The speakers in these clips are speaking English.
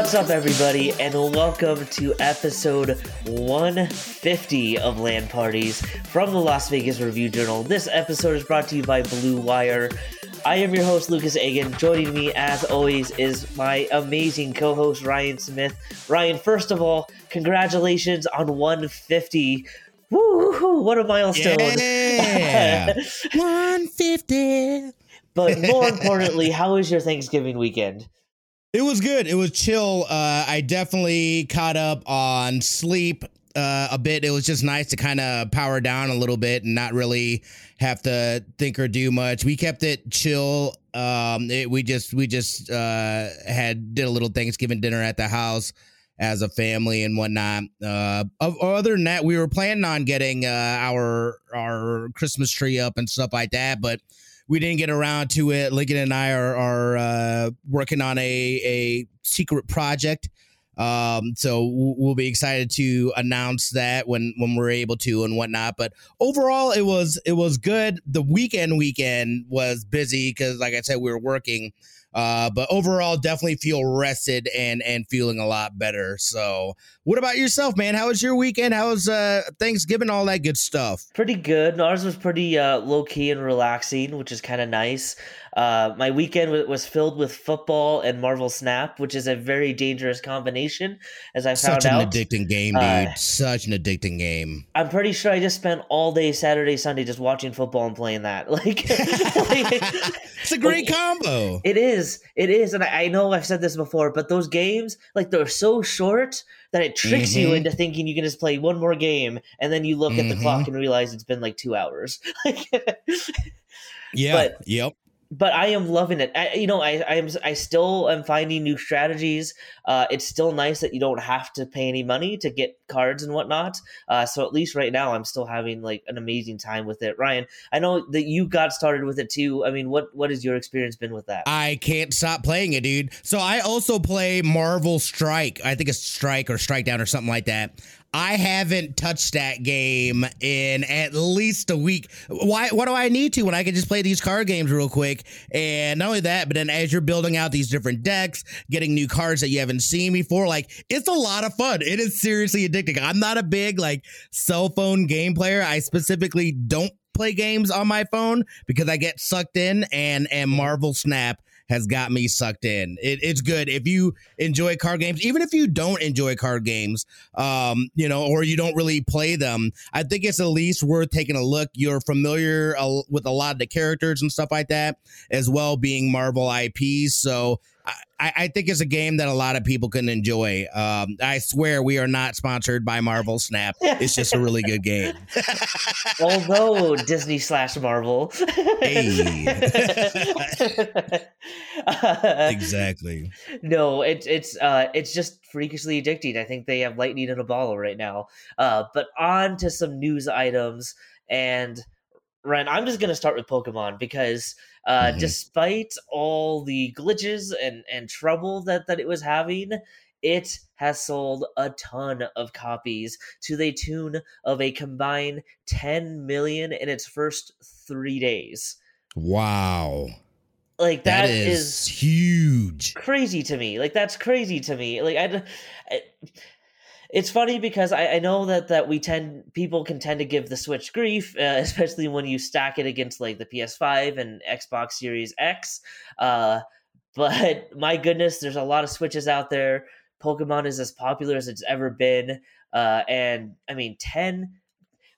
What's up, everybody, and welcome to episode 150 of Land Parties from the Las Vegas Review Journal. This episode is brought to you by Blue Wire. I am your host, Lucas Agan. Joining me, as always, is my amazing co host, Ryan Smith. Ryan, first of all, congratulations on 150. Woo! What a milestone! Yeah, 150. but more importantly, how was your Thanksgiving weekend? It was good. It was chill. Uh, I definitely caught up on sleep uh, a bit. It was just nice to kind of power down a little bit and not really have to think or do much. We kept it chill. Um, it, we just we just uh, had did a little Thanksgiving dinner at the house as a family and whatnot. Uh, other than that, we were planning on getting uh, our our Christmas tree up and stuff like that, but we didn't get around to it. Lincoln and I are are uh, working on a a secret project. Um, so we'll be excited to announce that when when we're able to and whatnot. But overall, it was it was good. The weekend weekend was busy because, like I said, we were working. Uh, but overall, definitely feel rested and and feeling a lot better. So, what about yourself, man? How was your weekend? How was uh, Thanksgiving? All that good stuff. Pretty good. Ours was pretty uh, low key and relaxing, which is kind of nice. Uh, my weekend was filled with football and Marvel Snap, which is a very dangerous combination, as I found out. Such an addicting game, dude. Uh, Such an addicting game. I'm pretty sure I just spent all day Saturday, Sunday just watching football and playing that. Like, like it's a great like, combo. It is. It is, and I, I, know I've said this before, but those games, like, they're so short that it tricks mm-hmm. you into thinking you can just play one more game, and then you look mm-hmm. at the clock mm-hmm. and realize it's been like two hours. yeah. But, yep but I am loving it. I, you know, I I am I still am finding new strategies. Uh, it's still nice that you don't have to pay any money to get cards and whatnot. Uh, so at least right now, I'm still having like an amazing time with it. Ryan, I know that you got started with it too. I mean, what what has your experience been with that? I can't stop playing it, dude. So I also play Marvel Strike. I think it's Strike or Strike Down or something like that. I haven't touched that game in at least a week. Why? What do I need to when I can just play these card games real quick? And not only that, but then as you're building out these different decks, getting new cards that you haven't seen before, like it's a lot of fun. It is seriously addicting. I'm not a big like cell phone game player. I specifically don't play games on my phone because I get sucked in and and Marvel Snap has got me sucked in. It, it's good if you enjoy card games, even if you don't enjoy card games, um, you know, or you don't really play them. I think it's at least worth taking a look. You're familiar uh, with a lot of the characters and stuff like that, as well being Marvel IPs. So I, I, think it's a game that a lot of people can enjoy. Um, I swear we are not sponsored by Marvel Snap. It's just a really good game. Although Disney slash Marvel. hey. exactly. No, it's it's uh, it's just freakishly addicting. I think they have lightning in a bottle right now. Uh, but on to some news items and. Ryan, I'm just gonna start with Pokemon because uh, mm-hmm. despite all the glitches and and trouble that that it was having, it has sold a ton of copies to the tune of a combined 10 million in its first three days. Wow. Like that, that is, is, huge. Crazy to me. Like that's crazy to me. Like I, I it's funny because I, I, know that that we tend people can tend to give the Switch grief, uh, especially when you stack it against like the PS5 and Xbox Series X. Uh, but my goodness, there's a lot of Switches out there. Pokemon is as popular as it's ever been, uh, and I mean ten.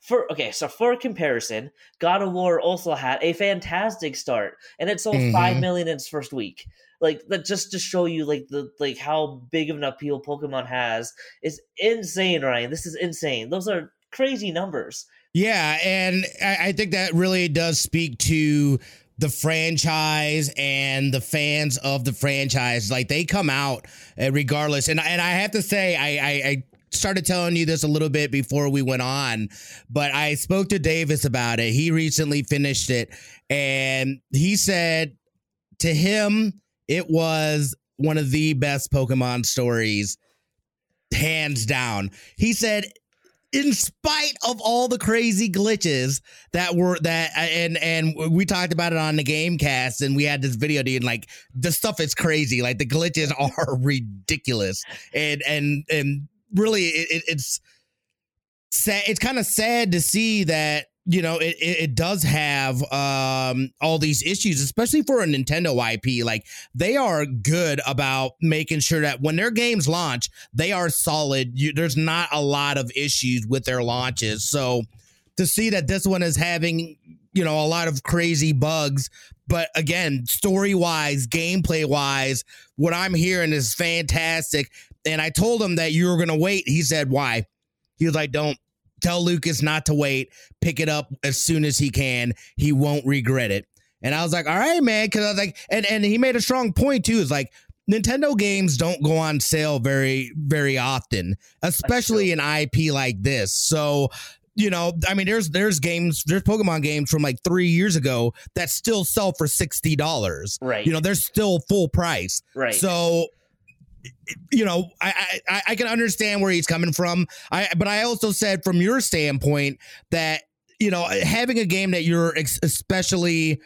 For okay, so for comparison, God of War also had a fantastic start, and it sold mm-hmm. five million in its first week like that just to show you like the like how big of an appeal Pokemon has is insane, Ryan. This is insane. Those are crazy numbers. Yeah, and I, I think that really does speak to the franchise and the fans of the franchise. Like they come out uh, regardless. And and I have to say, I, I, I started telling you this a little bit before we went on, but I spoke to Davis about it. He recently finished it, and he said to him it was one of the best Pokemon stories, hands down. He said in spite of all the crazy glitches that were that and and we talked about it on the game cast and we had this video dude like the stuff is crazy. Like the glitches are ridiculous. And and and really it, it's sad it's kind of sad to see that you know it, it, does have um all these issues especially for a nintendo ip like they are good about making sure that when their games launch they are solid. You, there's not a lot of issues with their launches. So to see that this one is having you know a lot of crazy bugs but again story wise gameplay wise what i'm hearing is fantastic. And i told him that you were gonna wait. He said why? He was like don't tell Lucas not to wait, pick it up as soon as he can. He won't regret it. And I was like, all right, man. Cause I was like, and, and he made a strong point too. Is like Nintendo games don't go on sale very, very often, especially an IP like this. So, you know, I mean, there's there's games, there's Pokemon games from like three years ago that still sell for sixty dollars. Right. You know, they're still full price. Right. So you know, I, I I can understand where he's coming from. I but I also said from your standpoint that you know having a game that you're especially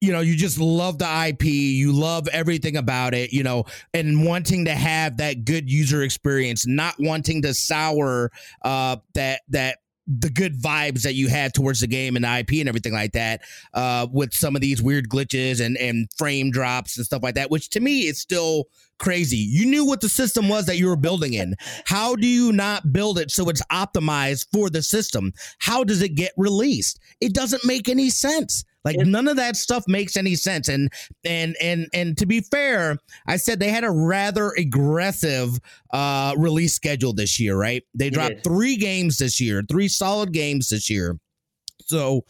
you know you just love the IP, you love everything about it, you know, and wanting to have that good user experience, not wanting to sour uh that that the good vibes that you had towards the game and the IP and everything like that, uh, with some of these weird glitches and and frame drops and stuff like that, which to me is still crazy. You knew what the system was that you were building in. How do you not build it so it's optimized for the system? How does it get released? It doesn't make any sense. Like none of that stuff makes any sense. And and and and to be fair, I said they had a rather aggressive uh release schedule this year, right? They dropped three games this year, three solid games this year. So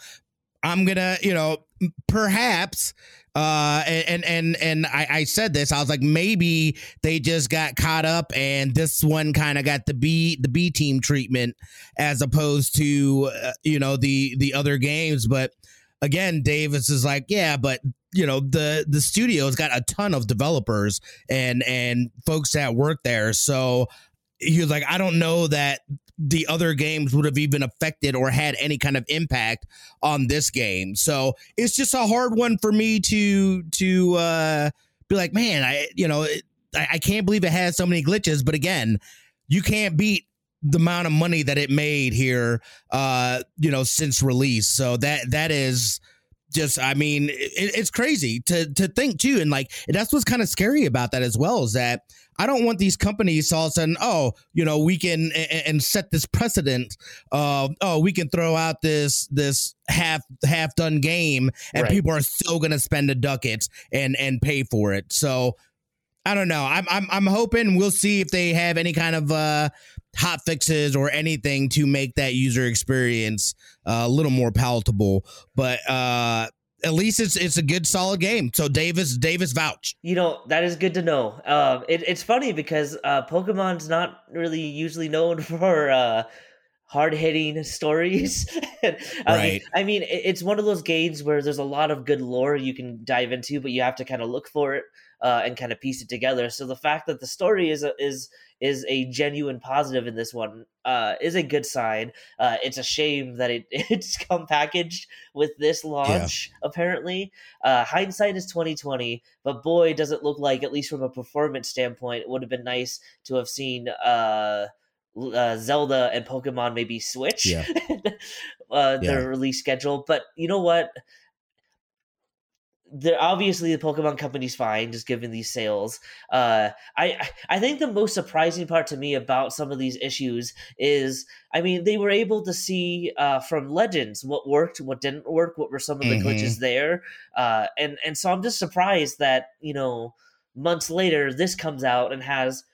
I'm gonna, you know, perhaps uh and and and I, I said this i was like maybe they just got caught up and this one kind of got the b the b team treatment as opposed to uh, you know the the other games. But again davis is like yeah but you know the the studio's got a ton of developers and and folks that work there. So he was like i don't know that the other games would have even affected or had any kind of impact on this game. So it's just a hard one for me to to uh, be like, man, I you know I, I can't believe it has so many glitches. But again, you can't beat the amount of money that it made here, uh, you know, since release. So that that is just i mean it, it's crazy to to think too and like that's what's kind of scary about that as well is that I don't want these companies all of a sudden, oh, you know, we can and, and set this precedent. Uh, oh, we can throw out this this half half done game, and right. people are still going to spend the ducats and and pay for it. So I don't know. I'm I'm I'm hoping we'll see if they have any kind of uh, hot fixes or anything to make that user experience uh, a little more palatable. But uh, at least it's it's a good solid game. So Davis Davis vouch. You know that is good to know. Um, it, it's funny because uh, Pokemon's not really usually known for uh, hard hitting stories. I right. Mean, I mean, it's one of those games where there's a lot of good lore you can dive into, but you have to kind of look for it uh, and kind of piece it together. So the fact that the story is a, is is a genuine positive in this one uh, is a good sign. Uh, it's a shame that it it's come packaged with this launch. Yeah. Apparently, uh, hindsight is twenty twenty, but boy, does it look like at least from a performance standpoint, it would have been nice to have seen. Uh, uh, Zelda and Pokemon maybe switch yeah. uh, their yeah. release schedule. But you know what? They're obviously the Pokemon company's fine, just given these sales. Uh, I I think the most surprising part to me about some of these issues is, I mean, they were able to see uh, from Legends what worked, what didn't work, what were some of the mm-hmm. glitches there, uh, and and so I'm just surprised that you know months later this comes out and has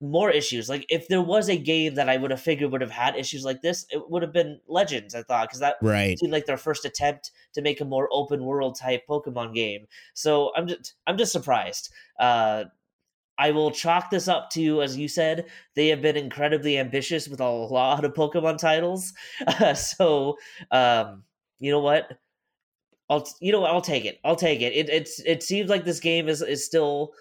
more issues. Like if there was a game that I would have figured would have had issues like this, it would have been Legends. I thought because that right. seemed like their first attempt to make a more open world type Pokemon game. So I'm just I'm just surprised. Uh, I will chalk this up to, as you said, they have been incredibly ambitious with a lot of Pokemon titles. Uh, so um, you know what? I'll you know what I'll take it. I'll take it. It it's it seems like this game is is still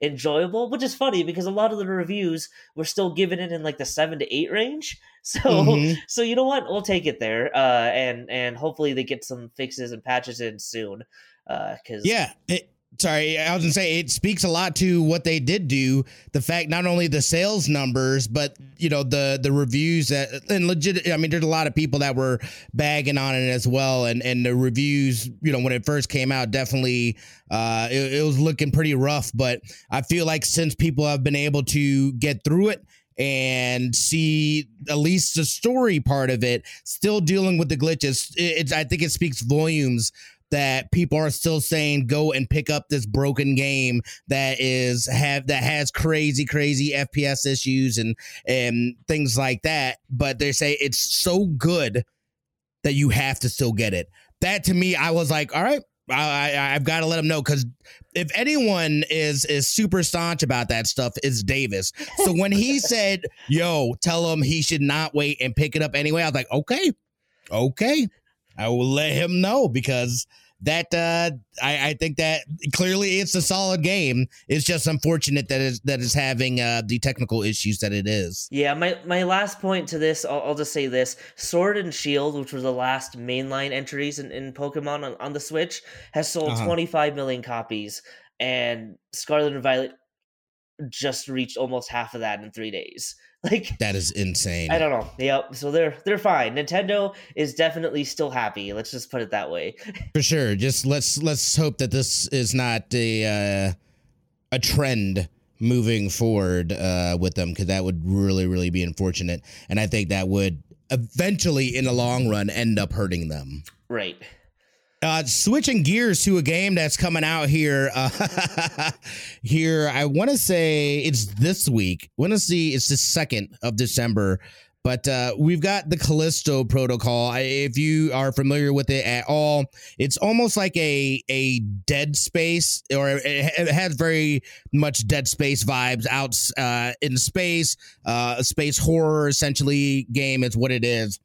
enjoyable, which is funny because a lot of the reviews were still giving it in like the seven to eight range. So Mhm. so you know what? We'll take it there, uh, and and hopefully they get some fixes and patches in soon. Uh Because Yeah. It, sorry, I was gonna say it speaks a lot to what they did do. The fact not only the sales numbers, but you know the the reviews that and legit. I mean, there's a lot of people that were bagging on it as well, and and the reviews. You know, when it first came out, definitely uh, it, it was looking pretty rough. But I feel like since people have been able to get through it and see at least the story part of it, still dealing with the glitches, it, it's I think it speaks volumes that people are still saying go and pick up this broken game that is have that has crazy crazy FPS issues and and things like that. But they say it's so good that you have to still get it. That to me I was like all right I, I I've got to let them know. Because if anyone is is super staunch about that stuff, it's Davis. So when he said, "Yo, tell him he should not wait and pick it up anyway," I was like, "Okay, okay, I will let him know because that uh, I, I think that clearly it's a solid game. It's just unfortunate that is that is having uh, the technical issues that it is. Yeah, my, my last point to this, I'll, I'll just say this: Sword and Shield, which were the last mainline entries in, in Pokemon on, on the Switch, has sold Uh-huh. 25 million copies, and Scarlet and Violet just reached almost half of that in three days. Like That is insane. I don't know. Yep. So they're they're fine. Nintendo is definitely still happy. Let's just put it that way. For sure. Just let's let's hope that this is not a uh, a trend moving forward uh, with them because that would really really be unfortunate, and I think that would eventually in the long run end up hurting them. Right. Uh, switching gears to a game that's coming out here. Uh, here, I want to say it's this week. Want to see it's the second of December, but uh, we've got the Callisto Protocol. If you are familiar with it at all, it's almost like a a Dead Space, or it, it has very much Dead Space vibes out uh, in space. Uh, a space horror essentially game is what it is.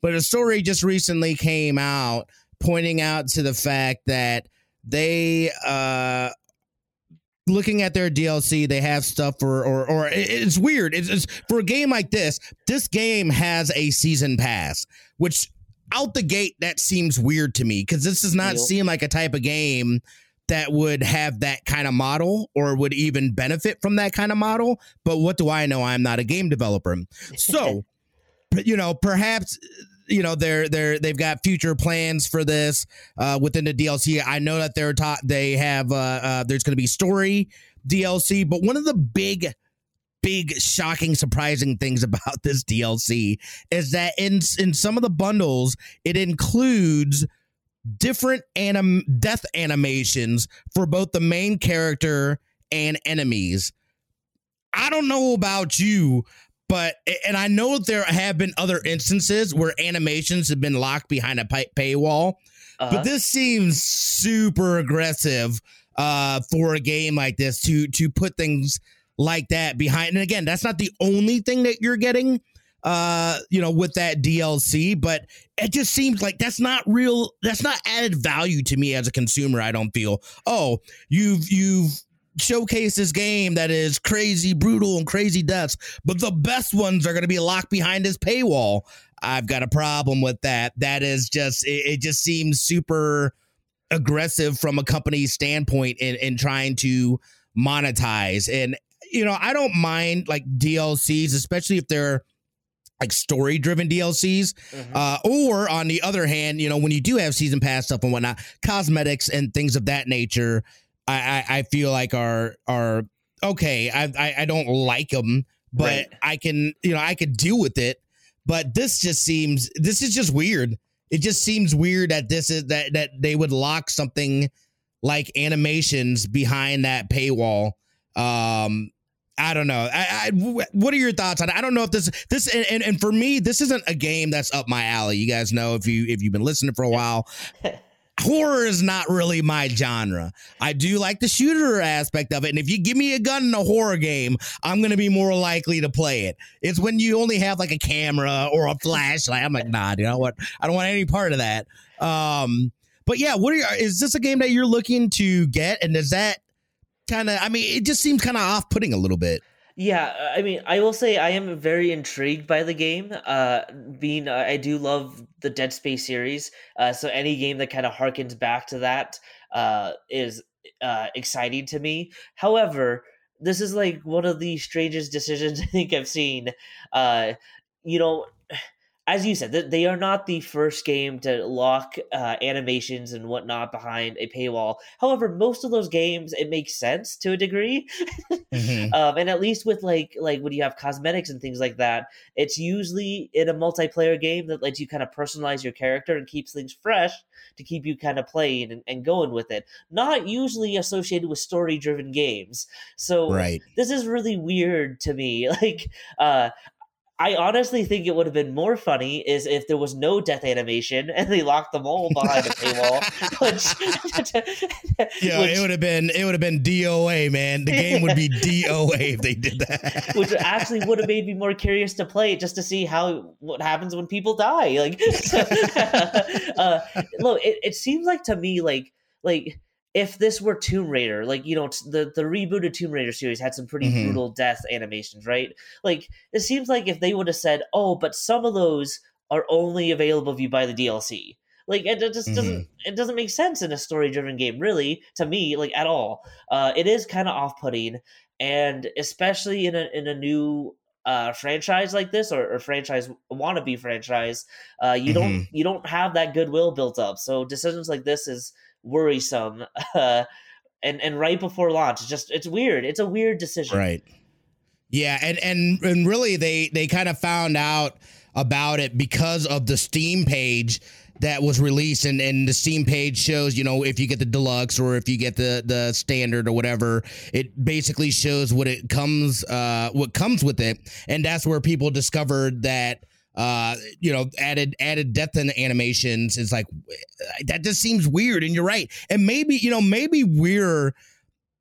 But a story just recently came out pointing out to the fact that they uh looking at their DLC, they have stuff for or or it's weird. It's, it's for a game like this. This game has a season pass, which out the gate that seems weird to me because this does not Yep. seem like a type of game that would have that kind of model or would even benefit from that kind of model. But what do I know? I'm not a game developer, so you know perhaps you know they're they're they've got future plans for this uh within the DLC. I know that they're taught they have uh, uh there's going to be story DLC, but one of the big big shocking surprising things about this DLC is that in in some of the bundles it includes different anim death animations for both the main character and enemies. I don't know about you, but and I know there have been other instances where animations have been locked behind a pay- paywall, Uh, but this seems super aggressive uh, for a game like this to to put things like that behind. And again, that's not the only thing that you're getting, uh, you know, with that DLC, but it just seems like that's not real. That's not added value to me as a consumer. I don't feel. Oh, you've you've showcased this game that is crazy, brutal, and crazy deaths, but the best ones are going to be locked behind this paywall. I've got a problem with that. That is just it, it just seems super aggressive from a company standpoint in, in trying to monetize. And you know, I don't mind like DLCs, especially if they're like story driven DLCs. mhm. Uh, or on the other hand, you know, when you do have season pass stuff and whatnot, cosmetics and things of that nature, I I, I feel like are are okay. I, I I don't like them, but Right. I can you know I could deal with it. But this just seems this is just weird. It just seems weird that this is that that they would lock something like animations behind that paywall. Um, I don't know. I, I, what are your thoughts on it? I don't know if this this and, and, and for me, this isn't a game that's up my alley. You guys know if you if you've been listening for a while, horror is not really my genre. I do like the shooter aspect of it, and if you give me a gun in a horror game, I'm gonna be more likely to play it. It's when you only have like a camera or a flashlight. I'm like, nah, you know what? I don't want any part of that. Um, but yeah, what are your, is this a game that you're looking to get, and does that kind of. I mean, it just seems kind of off putting a little bit. Yeah, I mean, I will say I am very intrigued by the game. Uh, being uh, I do love the Dead Space series, uh, so any game that kind of harkens back to that uh, is uh, exciting to me. However, this is like one of the strangest decisions I think I've seen. Uh, you know, as you said, they are not the first game to lock uh, animations and whatnot behind a paywall. However, most of those games it makes sense to a degree, mm-hmm. um, and at least with like like when you have cosmetics and things like that, it's usually in a multiplayer game that lets you kind of personalize your character and keeps things fresh to keep you kind of playing and, and going with it. Not usually associated with story driven games. So right. this is really weird to me. Like uh, I honestly think it would have been more funny is if there was no death animation and they locked them all behind a paywall. Which, yeah, which, it would have been it would have been DOA, man. The game would be DOA if they did that. which actually would have made me more curious to play it just to see how what happens when people die. Like, uh, look, it, it seems like to me like like if this were Tomb Raider, like you know, the the rebooted Tomb Raider series had some pretty mm-hmm. brutal death animations, right? Like it seems like if they would have said, "Oh, but some of those are only available if you buy the DLC," like it, it just mm-hmm. doesn't it doesn't make sense in a story driven game, really, to me, like at all. Uh, it is kind of off putting, and especially in a in a new uh, franchise like this or, or franchise wannabe franchise, uh, you mm-hmm. don't you don't have that goodwill built up. So decisions like this is worrisome. Uh, and and right before launch, just it's weird. It's a weird decision. Right. Yeah, and and and really they they kind of found out about it because of the Steam page that was released and, and the Steam page shows, you know, if you get the deluxe or if you get the the standard or whatever, it basically shows what it comes uh what comes with it. And that's where people discovered that uh, you know, added added death and animations is like that just seems weird. And you're right. And maybe you know, maybe we're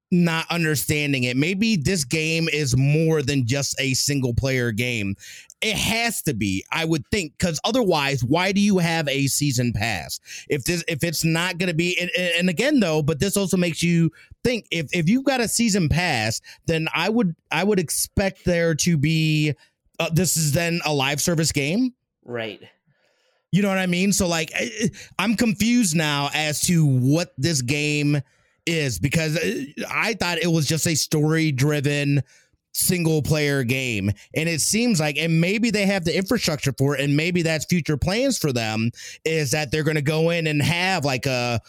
not understanding it. Maybe this game is more than just a single player game. It has to be, I would think, because otherwise, why do you have a season pass? If this, if it's not going to be, and, and, again though, but this also makes you think if if you've got a season pass, then I would I would expect there to be uh, this is then a live service game. Right. You know what I mean? So like I'm confused now as to what this game is because uh, I thought it was just a story driven single player game and it seems like and maybe they have the infrastructure for it and maybe that's future plans for them is that they're going to go in and have like a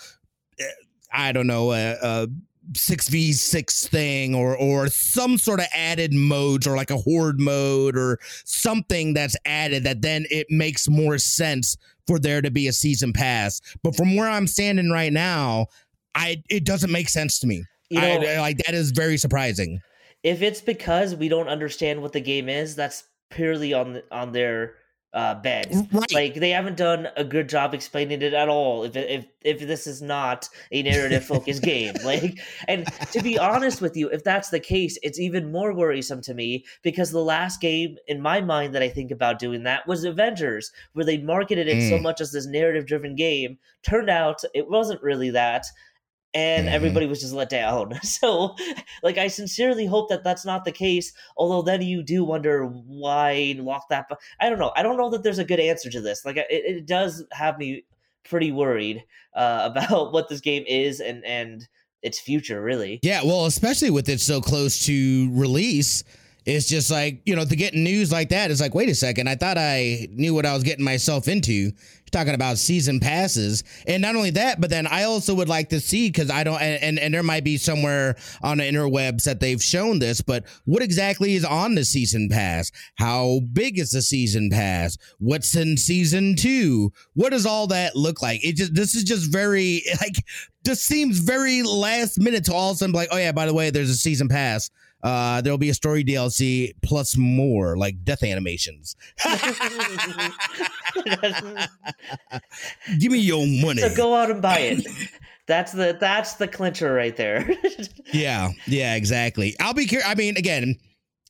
I don't know a, a six v six thing or or some sort of added modes or like a horde mode or something that's added that then it makes more sense for there to be a season pass. But from where I'm standing right now, I it doesn't make sense to me. You know, I, like that is very surprising. If it's because we don't understand what the game is, that's purely on on their uh. Right. Like they haven't done a good job explaining it at all. If if if this is not a narrative focused game, like, and to be honest with you, if that's the case, it's even more worrisome to me because the last game in my mind that I think about doing that was Avengers, where they marketed it mm. so much as this narrative driven game. Turned out it wasn't really that and mm-hmm. everybody was just let down. So, like, I sincerely hope that that's not the case. Although then you do wonder why lock that. But I don't know. I don't know that there's a good answer to this. Like, it, it does have me pretty worried uh, about what this game is and and its future. Really. Yeah. Well, especially with it so close to release. It's just like, you know, to get news like that, it's like, wait a second, I thought I knew what I was getting myself into talking about season passes. And not only that but then i also would like to see because i don't and, and, and there might be somewhere on the interwebs that they've shown this but what exactly is on the season pass? How big is the season pass? What's in season two? What does all that look like? It just this is just very like just seems very last minute to all of a sudden be like oh yeah by the way there's a season pass uh, there'll be a story DLC plus more like death animations. Give me your money. So go out and buy it. That's the that's the clincher right there. yeah, yeah, exactly. I'll be curious. I mean, again,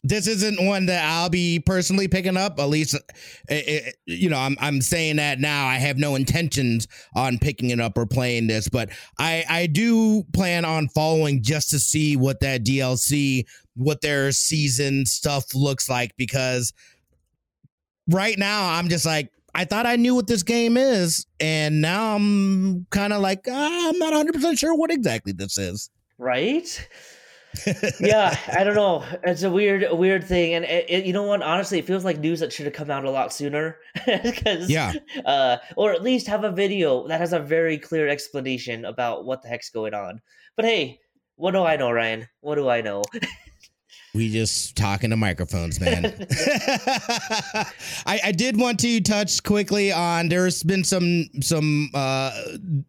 this isn't one that I'll be personally picking up. At least, it, it, you know, I'm I'm saying that now. I have no intentions on picking it up or playing this, but I I do plan on following just to see what that DLC, what their season stuff looks like, because right now I'm just like. I thought I knew what this game is, and now I'm kind of like ah, I'm not 100 percent sure what exactly this is. Right? Yeah, I don't know. It's a weird, weird thing, and it, it, you know what? Honestly, it feels like news that should have come out a lot sooner. Because yeah, uh, or at least have a video that has a very clear explanation about what the heck's going on. But hey, what do I know, Ryan? What do I know? We just talking to microphones, man. I, I, did want to touch quickly on there's been some some uh,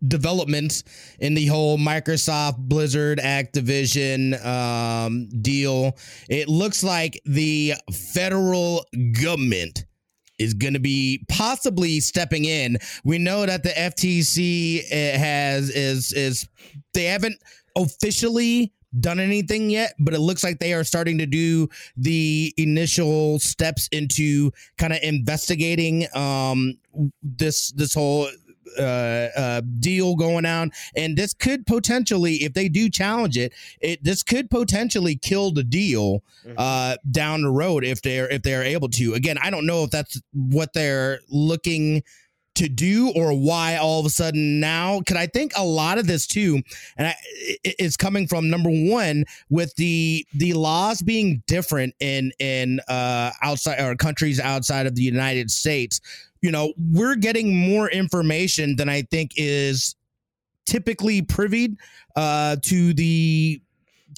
developments in the whole Microsoft Blizzard Activision um, deal. It looks like the federal government is going to be possibly stepping in. We know that the FTC eh, has is is they haven't officially done anything yet, but it looks like they are starting to do the initial steps into kind of investigating um, this this whole uh, uh, deal going on, and this could potentially, if they do challenge it, it this could potentially kill the deal mm-hmm. uh, down the road if they're if they're able to. Again, I don't know if that's what they're looking to do or why all of a sudden now? Because i think a lot of this too and I, it's coming from number one with the the laws being different in in uh outside or countries outside of the united states. You know we're getting more information than i think is typically privy uh to the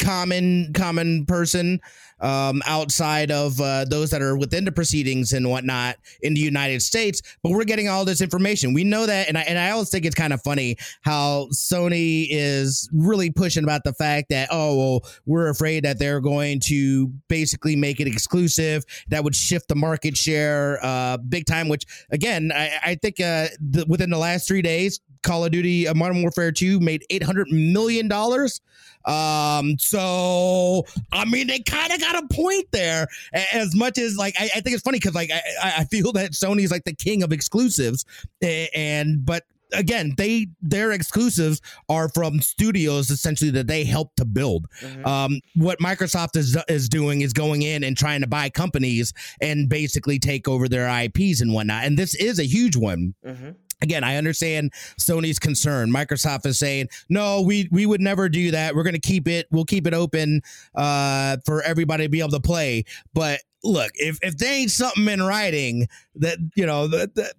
common common person um, outside of uh, those that are within the proceedings and whatnot in the United States. But we're getting all this information. We know that, and I, and I always think it's kind of funny how Sony is really pushing about the fact that oh well we're afraid that they're going to basically make it exclusive that would shift the market share uh, big time. Which again, I, I think uh, within the last three days, Call of Duty uh, Modern Warfare 2 made 800 million dollars. Um, so I mean, they kind of got a point there. As much as like, I, I think it's funny because like I, I feel that Sony's like the king of exclusives, and but again, they their exclusives are from studios essentially that they help to build. Mm-hmm. Um, what Microsoft is is doing is going in and trying to buy companies and basically take over their IPs and whatnot. And this is a huge one. Mm-hmm again, I understand Sony's concern. Microsoft is saying, no, we we would never do that. We're going to keep it. We'll keep it open uh, for everybody to be able to play. But look, if if there ain't something in writing that you know that. that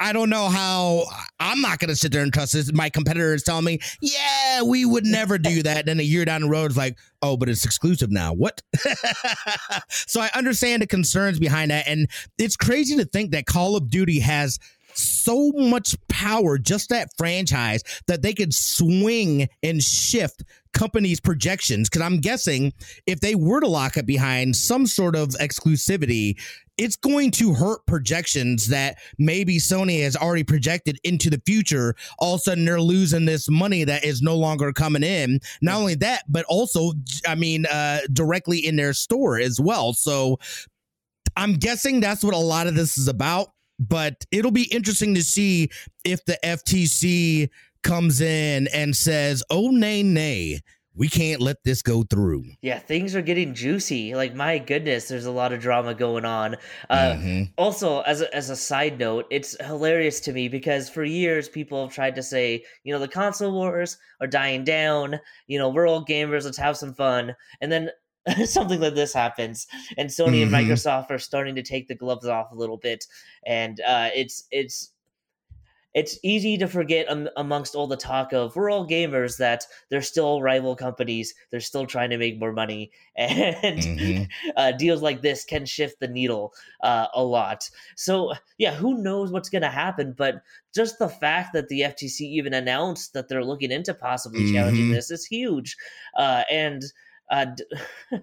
I don't know how I'm not going to sit there and trust this. My competitor is telling me, yeah, we would never do that. then a year down the road, it's like, oh, but it's exclusive now. What? so I understand the concerns behind that. And it's crazy to think that Call of Duty has so much power, just that franchise, that they could swing and shift companies' projections. Because I'm guessing if they were to lock it behind some sort of exclusivity, it's going to hurt projections that maybe Sony has already projected into the future. All of a sudden, they're losing this money that is no longer coming in. Not only that, but also, I mean, uh, directly in their store as well. So I'm guessing that's what a lot of this is about but it'll be interesting to see if the FTC comes in and says, "Oh nay nay, we can't let this go through." Yeah, things are getting juicy. Like my goodness, there's a lot of drama going on. Uh, mm-hmm. Also, as a, as a side note, it's hilarious to me because for years people have tried to say, you know, the console wars are dying down. You know, we're all gamers. Let's have some fun. And then something like this happens and sony mm-hmm. and microsoft are starting to take the gloves off a little bit and uh, it's it's it's easy to forget um, amongst all the talk of we're all gamers that they're still rival companies they're still trying to make more money and mm-hmm. uh, deals like this can shift the needle uh, a lot so yeah who knows what's going to happen but just the fact that the ftc even announced that they're looking into possibly mm-hmm. challenging this is huge uh, and uh,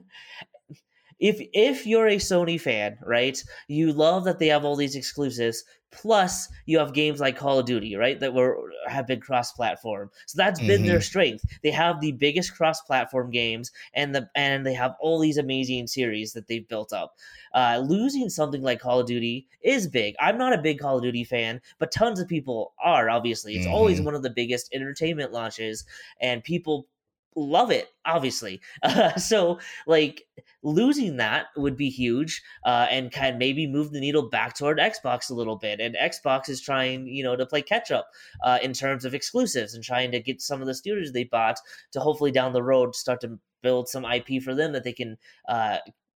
if if you're a Sony fan, right, you love that they have all these exclusives. Plus, you have games like Call of Duty, right, that were have been cross-platform. So that's been mm-hmm. their strength. They have the biggest cross-platform games, and the and they have all these amazing series that they've built up. Uh, losing something like Call of Duty is big. I'm not a big Call of Duty fan, but tons of people are. Obviously, it's mm-hmm. always one of the biggest entertainment launches, and people love it obviously. Uh, so like losing that would be huge uh, and kind of maybe move the needle back toward xbox a little bit and xbox is trying you know to play catch up uh, in terms of exclusives and trying to get some of the studios they bought to hopefully down the road start to build some ip for them that they can uh,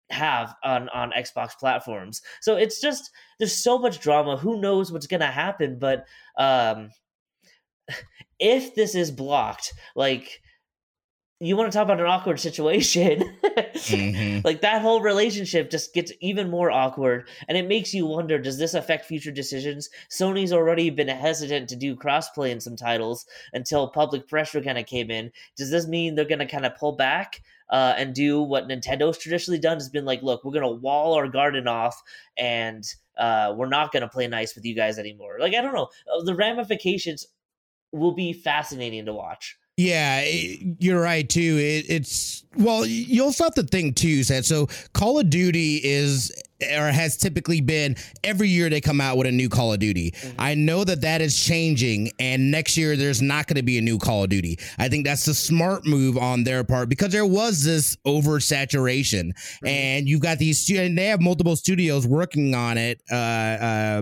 have on on xbox platforms. So it's just there's so much drama. Who knows what's gonna happen but um if this is blocked like you want to talk about an awkward situation. Mm-hmm. like that whole relationship just gets even more awkward and it makes you wonder does this affect future decisions? Sony's already been hesitant to do crossplay in some titles until public pressure kind of came in. Does this mean they're going to kind of pull back uh, and do what nintendo's traditionally done? Has been like look we're going to wall our garden off and uh, we're not going to play nice with you guys anymore. Like i don't know. Uh, the ramifications will be fascinating to watch yeah, you're right too. It, it's well, you also have to think too, that so Call of Duty is or has typically been every year they come out with a new Call of Duty. Mm-hmm. I know that that is changing, and next year there's not going to be a new Call of Duty. I think that's the smart move on their part because there was this oversaturation, mm-hmm. and you've got these and they have multiple studios working on it. Uh, uh,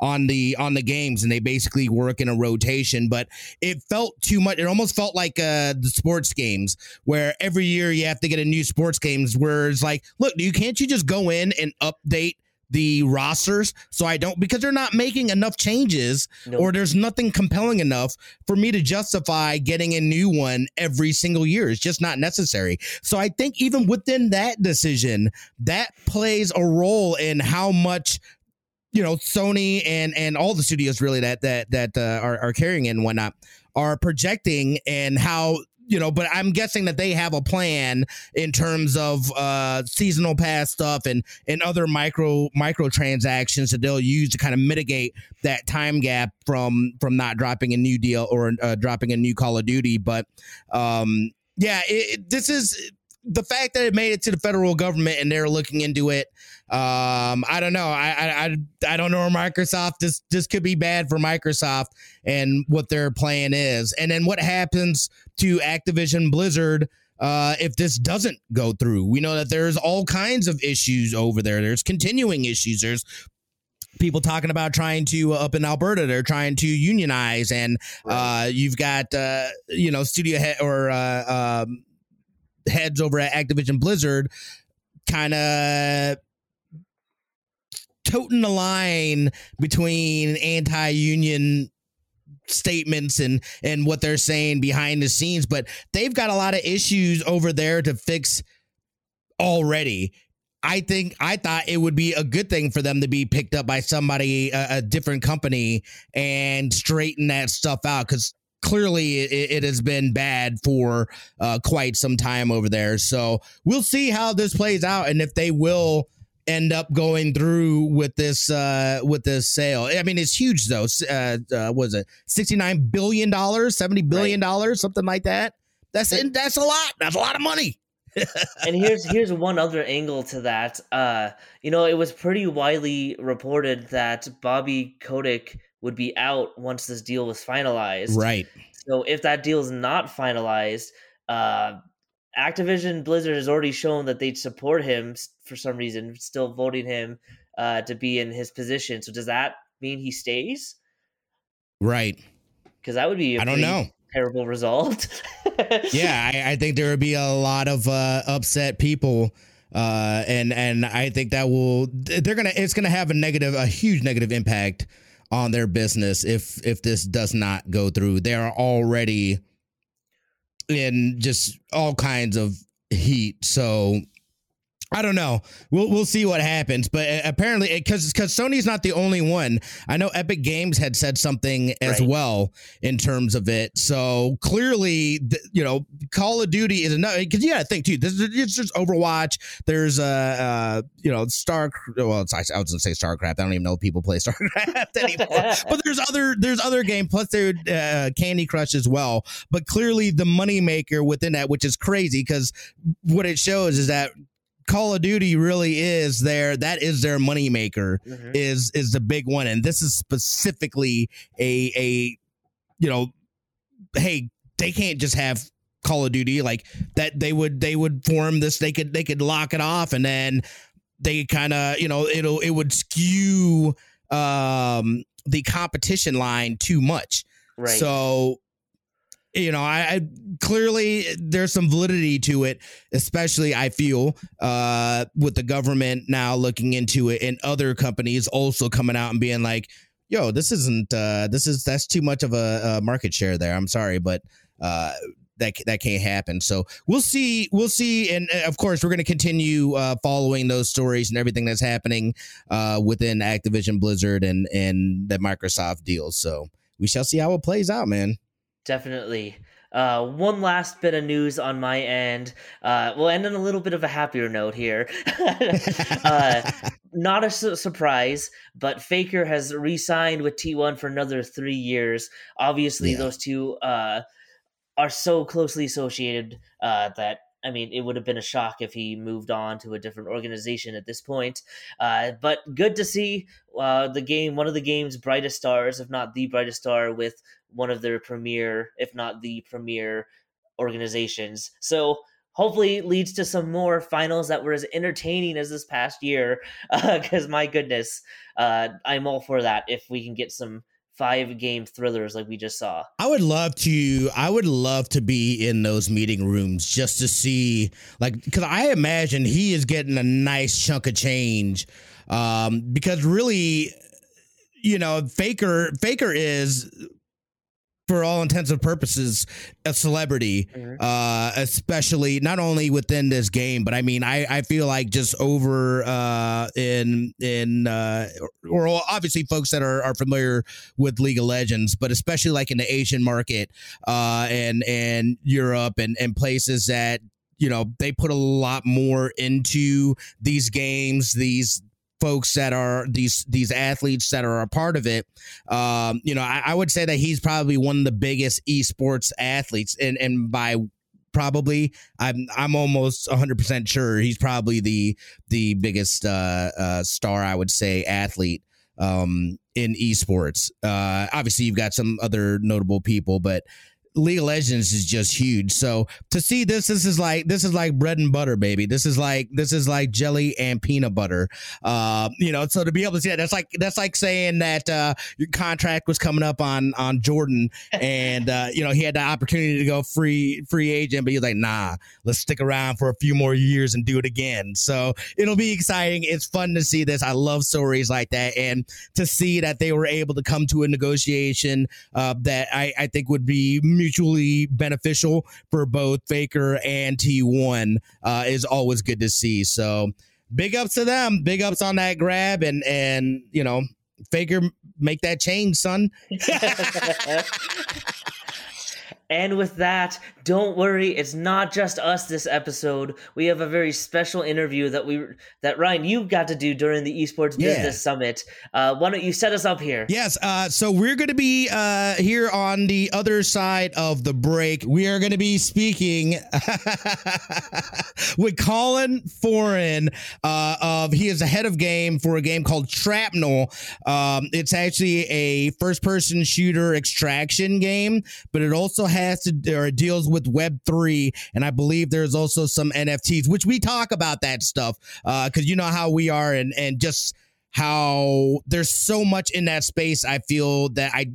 on the on the games and they basically work in a rotation but it felt too much it almost felt like uh the sports games where every year you have to get a new sports games where it's like look you can't you just go in and update the rosters so I don't because they're not making enough changes nope. or there's nothing compelling enough for me to justify getting a new one every single year. It's just not necessary. So I think even within that decision, that plays a role in how much you know Sony and and all the studios really that that that uh, are are carrying and whatnot are projecting and how you know but i'm guessing that they have a plan in terms of uh seasonal pass stuff and and other micro micro transactions that they'll use to kind of mitigate that time gap from from not dropping a new deal or uh, dropping a new call of duty. But um yeah it, it, this is the fact that it made it to the federal government and they're looking into it, um, I don't know. I, I I don't know where Microsoft this this could be bad for Microsoft and what their plan is. And then what happens to Activision Blizzard uh, if this doesn't go through? We know that there's all kinds of issues over there. There's continuing issues. There's people talking about trying to uh, up in Alberta, they're trying to unionize, and right. uh, you've got uh, you know studio head or uh, um, heads over at Activision Blizzard kind of toting the line between anti-union statements and and what they're saying behind the scenes but they've got a lot of issues over there to fix already I think I thought it would be a good thing for them to be picked up by somebody, a, a different company, and straighten that stuff out. Because clearly it, it, has been bad for uh, quite some time over there. So we'll see how this plays out and if they will end up going through with this uh with this sale. I mean it's huge though. Uh, uh was it? 69 billion dollars? 70 billion dollars? Right. something like that? That's in, that's a lot. That's a lot of money. And here's here's one other angle to that. Uh you know it was pretty widely reported that bobby kotick would be out once this deal was finalized. Right. So if that deal is not finalized, uh, Activision Blizzard has already shown that they'd support him for some reason, still voting him uh, to be in his position. So does that mean he stays? Right. Because that would be I don't know terrible result. yeah, I, I, think there would be a lot of uh, upset people. Uh, and and I think that will they're gonna it's gonna have a negative a huge negative impact on their business if if this does not go through. They are already in just all kinds of heat. So I don't know. We'll we'll see what happens. But uh, apparently, because because Sony's not the only one. I know Epic Games had said something as Right. well in terms of it. So clearly, th- you know, Call of Duty is another. Because you got to think too. This is it's just Overwatch. There's uh, uh you know Star. Well, it's, I was gonna say Starcraft. I don't even know if people play Starcraft anymore. but there's other there's other game plus there uh, Candy Crush as well. But clearly, the moneymaker within that, which is crazy, because what it shows is that Call of Duty really is their that is their moneymaker Mhm. is is the big one, and this is specifically a a you know, hey, they can't just have Call of Duty like that. They would they would form this. They could they could lock it off, and then they kind of you know it'll it would skew um the competition line too much. Right. So, you know, I, I clearly there's some validity to it, especially I feel uh, with the government now looking into it and other companies also coming out and being like, "Yo, this isn't uh, this is that's too much of a, a market share there." I'm sorry, but uh, that that can't happen. So we'll see. We'll see, and uh, of course, we're going to continue uh, following those stories and everything that's happening uh, within Activision Blizzard and and the Microsoft deals. So we shall see how it plays out, man. Definitely. Uh, one last bit of news on my end. Uh, we'll end on a little bit of a happier note here. uh, not a su- surprise, but Faker has re-signed with T1 for another three years. Obviously, Yeah. those two uh, are so closely associated uh, that I mean, it would have been a shock if he moved on to a different organization at this point. Uh, but good to see uh, the game, one of the game's brightest stars, if not the brightest star, with one of their premier, if not the premier organizations. So hopefully leads to some more finals that were as entertaining as this past year. Because my goodness, uh, I'm all for that if we can get some five game thrillers like we just saw. I would love to. I would love to be in those meeting rooms just to see, like, because I imagine he is getting a nice chunk of change. Um, because really, you know, Faker Faker is, for all intents and purposes, a celebrity. Mhm. Uh, especially not only within this game, but I mean, I I feel like just over uh in in uh or obviously folks that are are familiar with League of Legends, but especially like in the Asian market, uh, and and Europe and and places that you know they put a lot more into these games, these folks that are these these athletes that are a part of it. Um, you know, I, I would say that he's probably one of the biggest esports athletes, and and by probably i'm i'm almost 100% sure he's probably the the biggest uh, uh star i would say athlete um in esports uh obviously you've got some other notable people but League of Legends is just huge. So to see this, this is like this is like bread and butter, baby. This is like this is like jelly and peanut butter. Uh, you know, so to be able to see that, that's like that's like saying that uh, your contract was coming up on on Jordan, and uh, you know he had the opportunity to go free free agent, but he's like, nah, let's stick around for a few more years and do it again. So it'll be exciting. It's fun to see this. I love stories like that, and to see that they were able to come to a negotiation uh, that I, I think would be mutually beneficial for both Faker and T1 uh, is always good to see. So big ups to them. Big ups on that grab and and you know Faker make that change, son. And with that, don't worry, it's not just us this episode. We have a very special interview that we that Ryan you got to do during the Esports Yeah. Business Summit. Uh, why don't you set us up here? Yes, uh, so we're going to be uh, here on the other side of the break. We are going to be speaking with Colin Foran uh, of he is the head of game for a game called Shrapnel. Um, it's actually a first-person shooter extraction game, but it also has to or deals with Web three, and I believe there's also some NFTs, which we talk about that stuff because you know how we are, and and just how there's so much in that space. I feel that I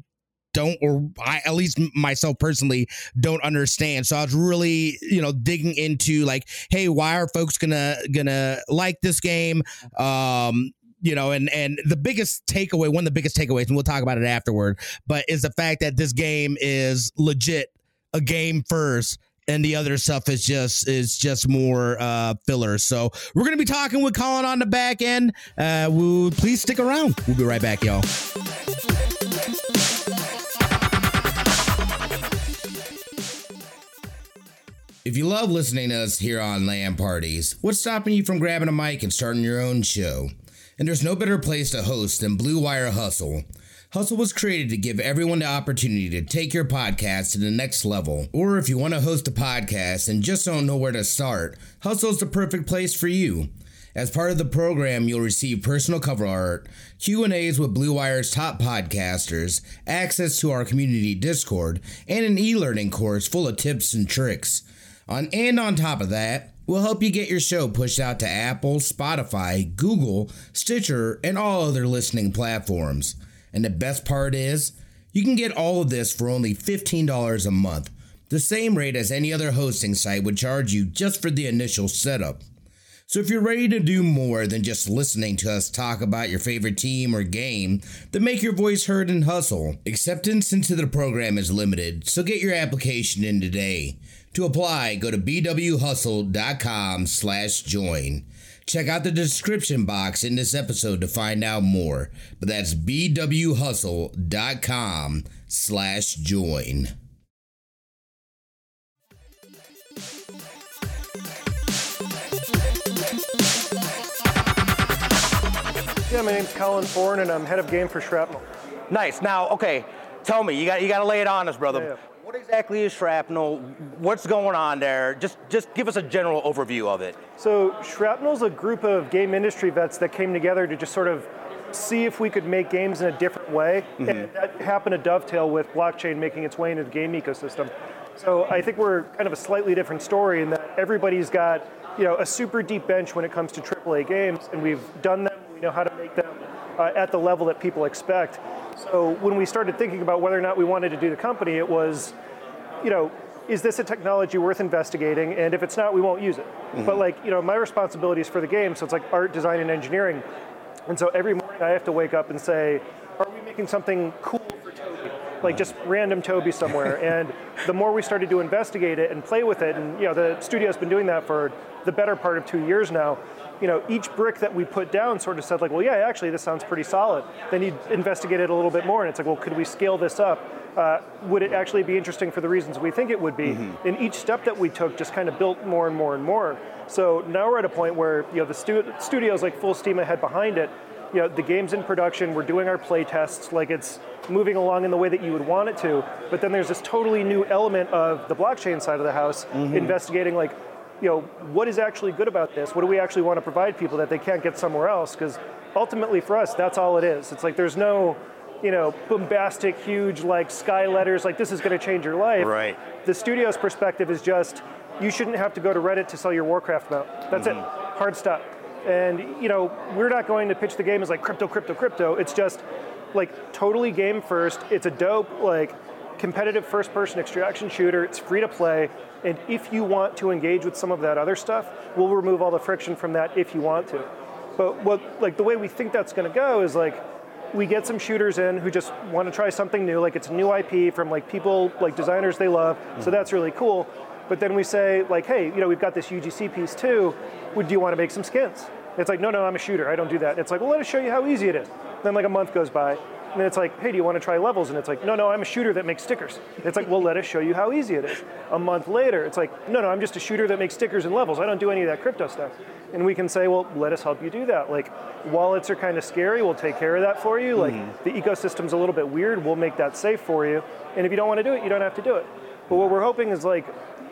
don't, or I at least myself personally don't understand. So I was really, you know, digging into like, hey, why are folks gonna gonna like this game? Um, you know, and and the biggest takeaway, one of the biggest takeaways, and we'll talk about it afterward, but is the fact that this game is legit a game first and the other stuff is just is just more uh, filler. So we're gonna be talking with Colin on the back end. Uh, we'll, please stick around. We'll be right back, y'all. If you love listening to us here on LAN Parties, what's stopping you from grabbing a mic and starting your own show? And there's no better place to host than Blue Wire Hustle. Hustle was created to give everyone the opportunity to take your podcast to the next level. Or if you want to host a podcast and just don't know where to start, Hustle is the perfect place for you. As part of the program, you'll receive personal cover art, Q&As with Blue Wire's top podcasters, access to our community Discord, and an e-learning course full of tips and tricks. On and on top of that, we'll help you get your show pushed out to Apple, Spotify, Google, Stitcher, and all other listening platforms. And the best part is, you can get all of this for only $15 a month, the same rate as any other hosting site would charge you just for the initial setup. So if you're ready to do more than just listening to us talk about your favorite team or game, then make your voice heard and hustle. Acceptance into the program is limited, so get your application in today. To apply, go to bwhustle.com slash join. Check out the description box in this episode to find out more. But that's bwhustle.com slash join. Yeah, my name's Colin Foran, and I'm head of game for Shrapnel. Nice. Now, okay, tell me, you got you got to lay it on us, brother. Yeah, yeah. What exactly is shrapnel? What's going on there? Just just give us a general overview of it. So, Shrapnel's a group of game industry vets that came together to just sort of see if we could make games in a different way, mm-hmm. and that happened to dovetail with blockchain making its way into the game ecosystem. So, I think we're kind of a slightly different story in that everybody's got you know a super deep bench when it comes to AAA games, and we've done them. We know how to make them uh, at the level that people expect. So when we started thinking about whether or not we wanted to do the company, it was, you know, is this a technology worth investigating? And if it's not, we won't use it. But like, you know, my responsibility is for the game, so it's like art, design, and engineering. And so every morning I have to wake up and say, are we making something cool for Toby? Like just random Toby somewhere. and the more we started to investigate it and play with it, and you know, the studio's been doing that for the better part of two years now. You know, each brick that we put down sort of said like, well, yeah, actually, this sounds pretty solid. Then you investigate it a little bit more, and it's like, well, could we scale this up? Uh, would it actually be interesting for the reasons we think it would be? And each step that we took just kind of built more and more and more. So now we're at a point where you know the stu- studio's like full steam ahead behind it. You know, the game's in production. We're doing our play tests. Like it's moving along in the way that you would want it to. But then there's this totally new element of the blockchain side of the house, investigating like you know, what is actually good about this? What do we actually want to provide people that they can't get somewhere else? Because ultimately for us, that's all it is. It's like there's no, you know, bombastic, huge like sky letters like this is going to change your life. Right. The studio's perspective is just you shouldn't have to go to Reddit to sell your Warcraft mount. That's it. Mm-hmm. Hard stop. And you know, we're not going to pitch the game as like crypto, crypto, crypto. It's just like totally game first. It's a dope like competitive first-person extraction shooter. It's free to play, and if you want to engage with some of that other stuff, we'll remove all the friction from that if you want to. But what like the way we think that's going to go is like we get some shooters in who just want to try something new, like it's a new IP from like people like designers they love, so mm-hmm. that's really cool. But then we say like, hey, you know, we've got this UGC piece too. Would do you want to make some skins? It's like, no, no, I'm a shooter. I don't do that. It's like, well, let us show you how easy it is. Then like a month goes by, and then it's like, hey, do you want to try levels? And it's like, no, no, I'm a shooter that makes stickers. It's like, well, let us show you how easy it is. A month later, it's like, no, no, I'm just a shooter that makes stickers and levels. I don't do any of that crypto stuff. And we can say, well, let us help you do that. Like, wallets are kind of scary. We'll take care of that for you. Like, mm-hmm. the ecosystem's a little bit weird. We'll make that safe for you. And if you don't want to do it, you don't have to do it. But what we're hoping is like,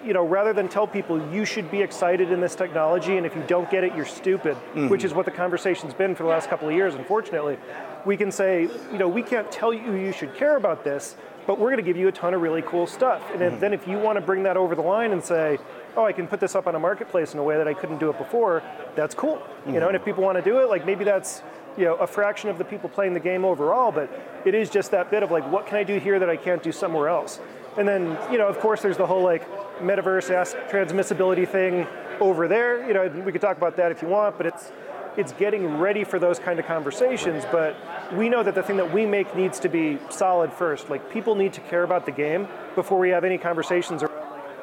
you know, rather than tell people you should be excited in this technology, and if you don't get it, you're stupid, mm-hmm. which is what the conversation's been for the last couple of years, unfortunately, we can say, you know, we can't tell you you should care about this, but we're going to give you a ton of really cool stuff. And if, mm-hmm. then if you want to bring that over the line and say, oh, I can put this up on a marketplace in a way that I couldn't do it before, that's cool. You know, mm-hmm. and if people want to do it, like maybe that's you know a fraction of the people playing the game overall, but it is just that bit of like, what can I do here that I can't do somewhere else? And then, you know, of course, there's the whole like metaverse ask transmissibility thing over there. You know, we could talk about that if you want, but it's it's getting ready for those kind of conversations. But we know that the thing that we make needs to be solid first. Like people need to care about the game before we have any conversations around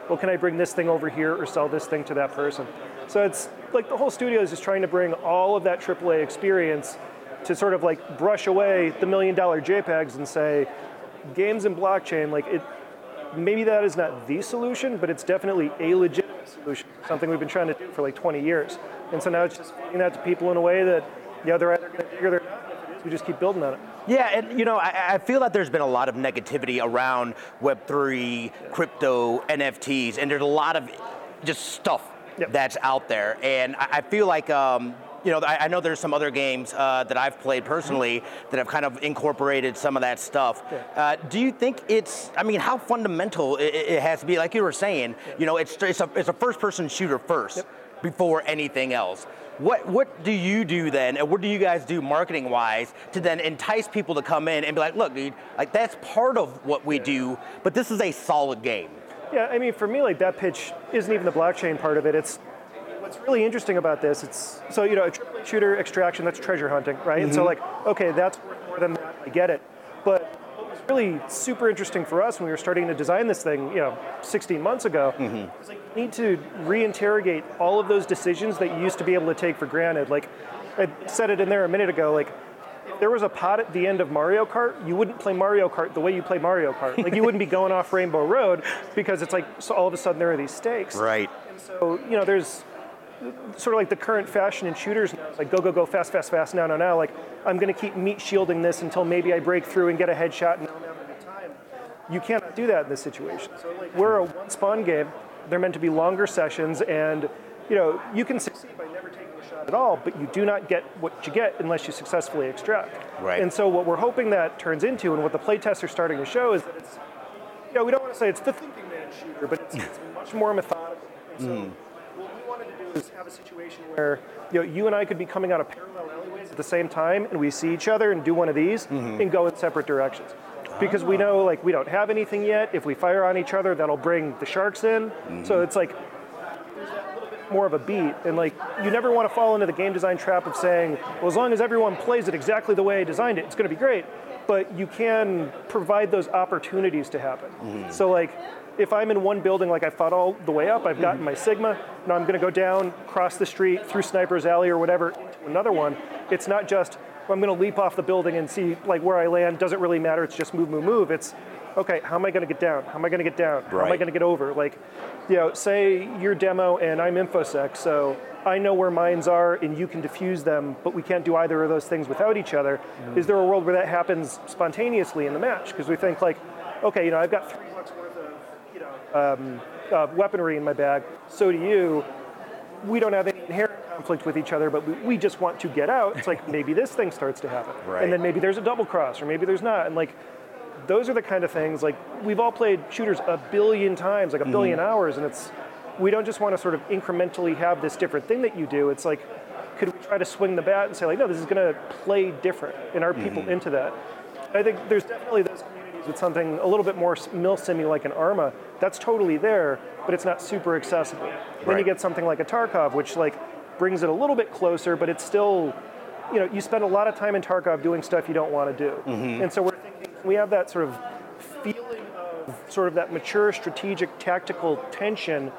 well, can I bring this thing over here or sell this thing to that person? So it's like the whole studio is just trying to bring all of that AAA experience to sort of like brush away the million dollar JPEGs and say, games and blockchain, like it, maybe that is not the solution, but it's definitely a legitimate solution, something we've been trying to do for like 20 years. And so now it's just getting that to people in a way that, yeah, they're either going to figure or they're not. If it is, we just keep building on it. Yeah, and you know, I, I feel that there's been a lot of negativity around Web3, crypto, NFTs, and there's a lot of just stuff Yep. that's out there. And I, I feel like, um, you know, I, I know there's some other games uh, that I've played personally that have kind of incorporated some of that stuff. Uh, do you think it's, I mean, how fundamental it, it has to be? Like you were saying, you know, it's, it's, a, it's a first person shooter first before anything else. What what do you do then, and what do you guys do marketing wise to then entice people to come in and be like, look, dude, like that's part of what we do, but this is a solid game. Yeah, I mean, for me, like that pitch isn't even the blockchain part of it. It's what's really interesting about this. It's so you know, a AAA shooter extraction that's treasure hunting, right? And so mm-hmm. like, okay, that's worth more than that. I get it, but what was really super interesting for us when we were starting to design this thing, you know, 16 months ago, mm-hmm. was like you need to reinterrogate all of those decisions that you used to be able to take for granted. Like I said it in there a minute ago, like if there was a pot at the end of Mario Kart, you wouldn't play Mario Kart the way you play Mario Kart. Like you wouldn't be going off Rainbow Road because it's like so all of a sudden there are these stakes. Right. And so you know there's sort of like the current fashion in shooters like go go go fast fast fast now now now. Like I'm going to keep meat shielding this until maybe I break through and get a headshot. And. You cannot do that in this situation. So like we're a one spawn game. They're meant to be longer sessions and. You know, you can succeed by never taking a shot at all, but you do not get what you get unless you successfully extract. Right. And so, what we're hoping that turns into, and what the playtests are starting to show, is that it's, you know, we don't want to say it's the thinking man shooter, but it's, it's much more methodical. So, what we wanted to do is have a situation where, you know, you and I could be coming out of parallel alleyways at the same time, and we see each other and do one of these mm-hmm. and go in separate directions. Because we ah. know, like, we don't have anything yet. If we fire on each other, that'll bring the sharks in. So mm-hmm. it's like there's that little bit more of a beat. And like, you never want to fall into the game design trap of saying, well, as long as everyone plays it exactly the way I designed it, it's going to be great. But you can provide those opportunities to happen. Mm-hmm. So like, if I'm in one building, like I fought all the way up, I've gotten my Sigma. Now I'm going to go down, cross the street, through Sniper's Alley or whatever, into another one. It's not just well, I'm going to leap off the building and see like where I land. Doesn't really matter. It's just move, move, move. It's okay. How am I going to get down? How am I going to get down? How am I going to get over? Like, you know, say your demo and I'm infosec, so I know where mines are and you can diffuse them, but we can't do either of those things without each other. Is there a world where that happens spontaneously in the match? Because we think like, okay, you know, I've got three bucks worth of you know um, uh, weaponry in my bag. So do you. We don't have any inherent conflict with each other, but we, we just want to get out. It's like maybe this thing starts to happen, Right. and then maybe there's a double cross, or maybe there's not, and like those are the kind of things like we've all played shooters a billion times, like a 1000000000 hours, and it's we don't just want to sort of incrementally have this different thing that you do. It's like could we try to swing the bat and say like no, this is going to play different, and are people into that? I think there's definitely those with something a little bit more mil simi like an Arma. That's totally there, but it's not super accessible. Then you get something like a Tarkov, which like brings it a little bit closer, but it's still, you know, you spend a lot of time in Tarkov doing stuff you don't want to do. Mm-hmm. And so we're thinking we have that sort of feeling of sort of that mature strategic tactical tension,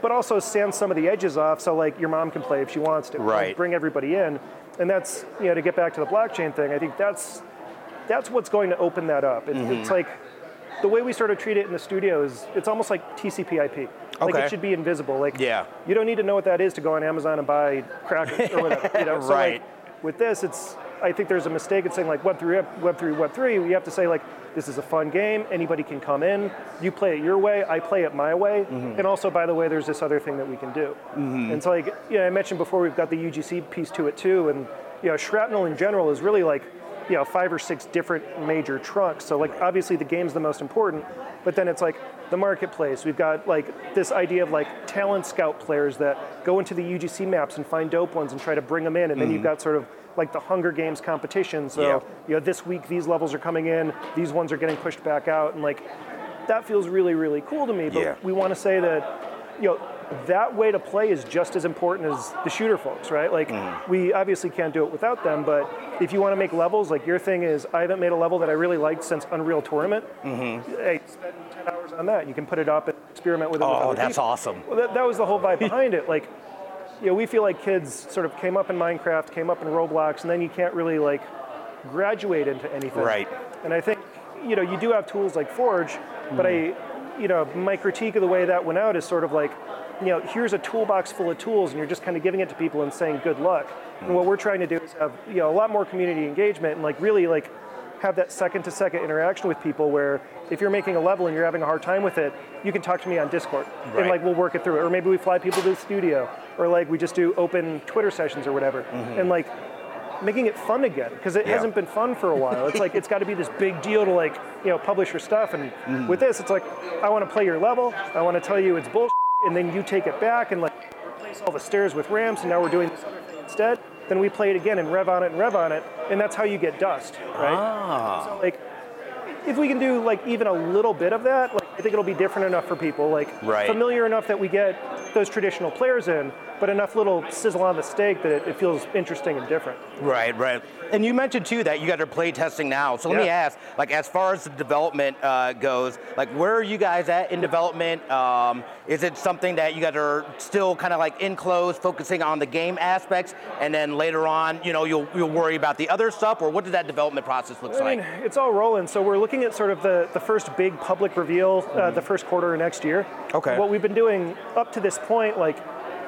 but also sand some of the edges off so like your mom can play if she wants to. Right. Bring everybody in. And that's, you know, to get back to the blockchain thing, I think that's that's what's going to open that up. It, It's mm-hmm. like the way we sort of treat it in the studio is it's almost like TCP/IP. Like Okay. it should be invisible. Like Yeah. you don't need to know what that is to go on Amazon and buy crackers or whatever. You know? So Right. like, with this, it's I think there's a mistake in saying like Web three, Web three, Web three. We have to say like this is a fun game. Anybody can come in. You play it your way. I play it my way. Mm-hmm. And also, by the way, there's this other thing that we can do. Mm-hmm. And so like yeah, I mentioned before, we've got the UGC piece to it too. And you know, shrapnel in general is really like you know five or six different major trunks. So like obviously the game's the most important, but then it's like the marketplace. We've got like this idea of like talent scout players that go into the UGC maps and find dope ones and try to bring them in, and then you've mm-hmm. got sort of like the Hunger Games competition. So Yeah. you know this week these levels are coming in, these ones are getting pushed back out, and like that feels really really cool to me. But Yeah. we want to say that you know that way to play is just as important as the shooter folks, right? Like, mm-hmm. we obviously can't do it without them, but if you want to make levels, like your thing is, I haven't made a level that I really liked since Unreal Tournament. Mm-hmm. Hey, spend 10 hours on that. You can put it up and experiment with it. Oh, other that's people. awesome. Well, that, that was the whole vibe behind it. Like, you know, we feel like kids sort of came up in Minecraft, came up in Roblox, and then you can't really like graduate into anything. Right. And I think, you know, you do have tools like Forge, but mm-hmm. I, you know, my critique of the way that went out is sort of like, you know, here's a toolbox full of tools, and you're just kind of giving it to people and saying good luck. And what we're trying to do is have, you know, a lot more community engagement and like really like have that second to second interaction with people where if you're making a level and you're having a hard time with it, you can talk to me on Discord Right. and like we'll work it through. Or maybe we fly people to the studio, or like we just do open Twitter sessions or whatever. Mm-hmm. And like making it fun again because it Yeah. hasn't been fun for a while. It's like it's got to be this big deal to like you know publish your stuff. And mm-hmm. with this, it's like I want to play your level. I want to tell you it's bullshit, and then you take it back and like replace all the stairs with ramps, and now we're doing this other thing instead. Then we play it again and rev on it and rev on it, and that's how you get dust, right? Ah. So like, if we can do like even a little bit of that, like I think it'll be different enough for people, like Right. familiar enough that we get those traditional players in, but enough little sizzle on the steak that it, it feels interesting and different. Right, right. And you mentioned too that you guys are play testing now. So let me ask, like, as far as the development uh, goes, like, where are you guys at in development? Um, is it something that you guys are still kind of like in close, focusing on the game aspects, and then later on, you know, you'll you'll worry about the other stuff, or what does that development process look I like? mean, it's all rolling. So we're looking at sort of the, the first big public reveal, uh, the first quarter of next year. Okay. What we've been doing up to this point, like,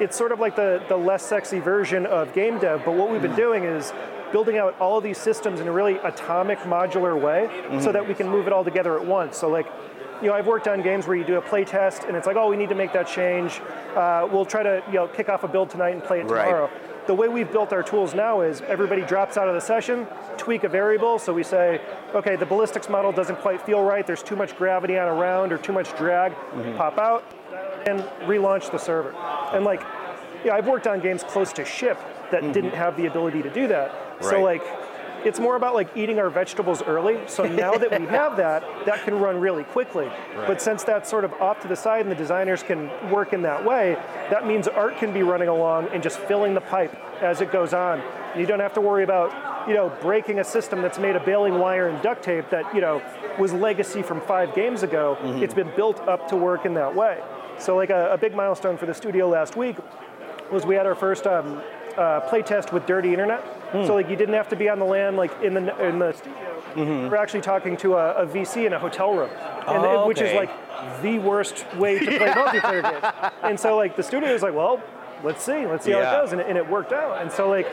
it's sort of like the, the less sexy version of game dev, but what we've been doing is building out all of these systems in a really atomic, modular way so that we can move it all together at once. So, like, you know, I've worked on games where you do a play test and it's like, oh, we need to make that change. Uh, we'll try to, you know, kick off a build tonight and play it Right. The way we've built our tools now is everybody drops out of the session, tweak a variable. So we say, okay, the ballistics model doesn't quite feel right. There's too much gravity on a round or too much drag. Mm-hmm. Pop out and relaunch the server. And like, yeah, I've worked on games close to ship that mm-hmm. didn't have the ability to do that. So like, it's more about like eating our vegetables early. So now that we have that, that can run really quickly. But since that's sort of off to the side and the designers can work in that way, that means art can be running along and just filling the pipe as it goes on. You don't have to worry about, you know, breaking a system that's made of baling wire and duct tape that, you know, was legacy from five games ago. It's been built up to work in that way. So like a, a big milestone for the studio last week was we had our first um, uh, play test with Dirty Internet. So like you didn't have to be on the LAN like in the in the studio. Mm-hmm. We're actually talking to a, a VC in a hotel room, and, Oh, which is like the worst way to play multiplayer games. And so like the studio is like, well, let's see, let's see how it goes, and it, and it worked out. And so like.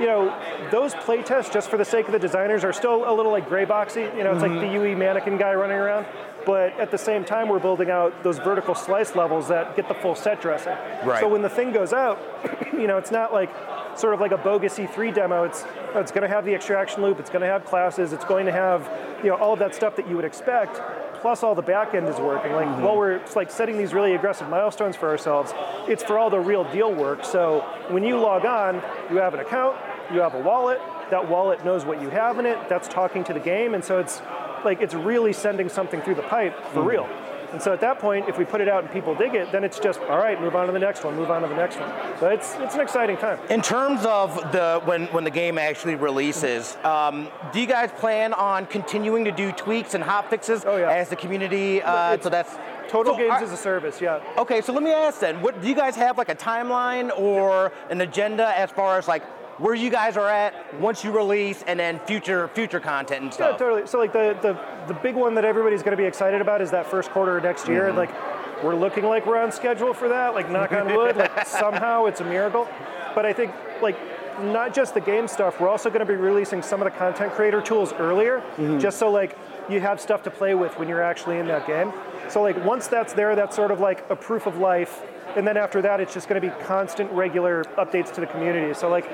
You know, those play tests, just for the sake of the designers, are still a little like gray boxy. You know, it's like mm-hmm. the UE mannequin guy running around. But at the same time, we're building out those vertical slice levels that get the full set dressing. Right. So when the thing goes out, you know, it's not like sort of like a bogus E3 demo. It's it's going to have the extraction loop. It's going to have classes. It's going to have you know all of that stuff that you would expect. Plus, all the back end is working. Like mm-hmm. while we're like setting these really aggressive milestones for ourselves, it's for all the real deal work. So when you log on, you have an account, you have a wallet. That wallet knows what you have in it. That's talking to the game, and so it's like it's really sending something through the pipe for real. And so at that point, if we put it out and people dig it, then it's just all right. Move on to the next one. Move on to the next one. So it's it's an exciting time. In terms of the when when the game actually releases, um, do you guys plan on continuing to do tweaks and hot fixes Oh, yeah. as the community? Uh, so that's Total so games are- as a service. Yeah. Okay, so let me ask then, what do you guys have like a timeline or an agenda as far as like where you guys are at once you release and then future future content and Yeah, stuff? totally. So like the, the the big one that everybody's going to be excited about is that first quarter of next year. Mm-hmm. Like we're looking like we're on schedule for that. Like knock on wood. like somehow it's a miracle. But I think like not just the game stuff. We're also going to be releasing some of the content creator tools earlier, Mm-hmm. just so like you have stuff to play with when you're actually in that game. So like once that's there, that's sort of like a proof of life. And then after that, it's just going to be constant, regular updates to the community. So like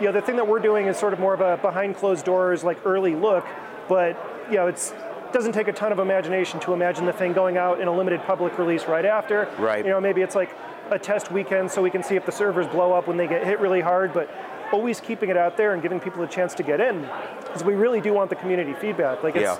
you know, the thing that we're doing is sort of more of a behind closed doors, like early look, but you know, it's doesn't take a ton of imagination to imagine the thing going out in a limited public release right after. Right. You know, maybe it's like a test weekend so we can see if the servers blow up when they get hit really hard, but always keeping it out there and giving people a chance to get in, because we really do want the community feedback. Like it's, Yeah.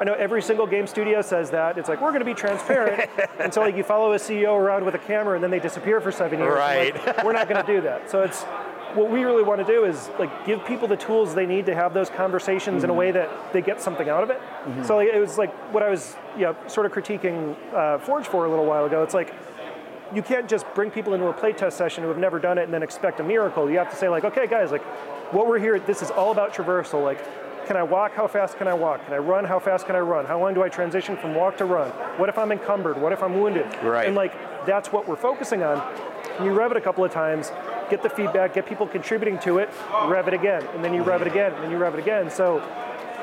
I know every single game studio says that. It's like we're going to be transparent, and so like you follow a CEO around with a camera and then they disappear for seven years. Right. Like, we're not going to do that. So it's what we really want to do is like give people the tools they need to have those conversations mm-hmm. in a way that they get something out of it. Mm-hmm. So like, it was like what I was, you know, sort of critiquing uh, Forge for a little while ago. It's like you can't just bring people into a playtest session who have never done it and then expect a miracle. You have to say like, okay, guys, like what we're here. This is all about traversal. Like can I walk? How fast can I walk? Can I run? How fast can I run? How long do I transition from walk to run? What if I'm encumbered? What if I'm wounded? Right. And like that's what we're focusing on. You rev it a couple of times, get the feedback, get people contributing to it, rev it again, and then you rev it again, and then you rev it again. So,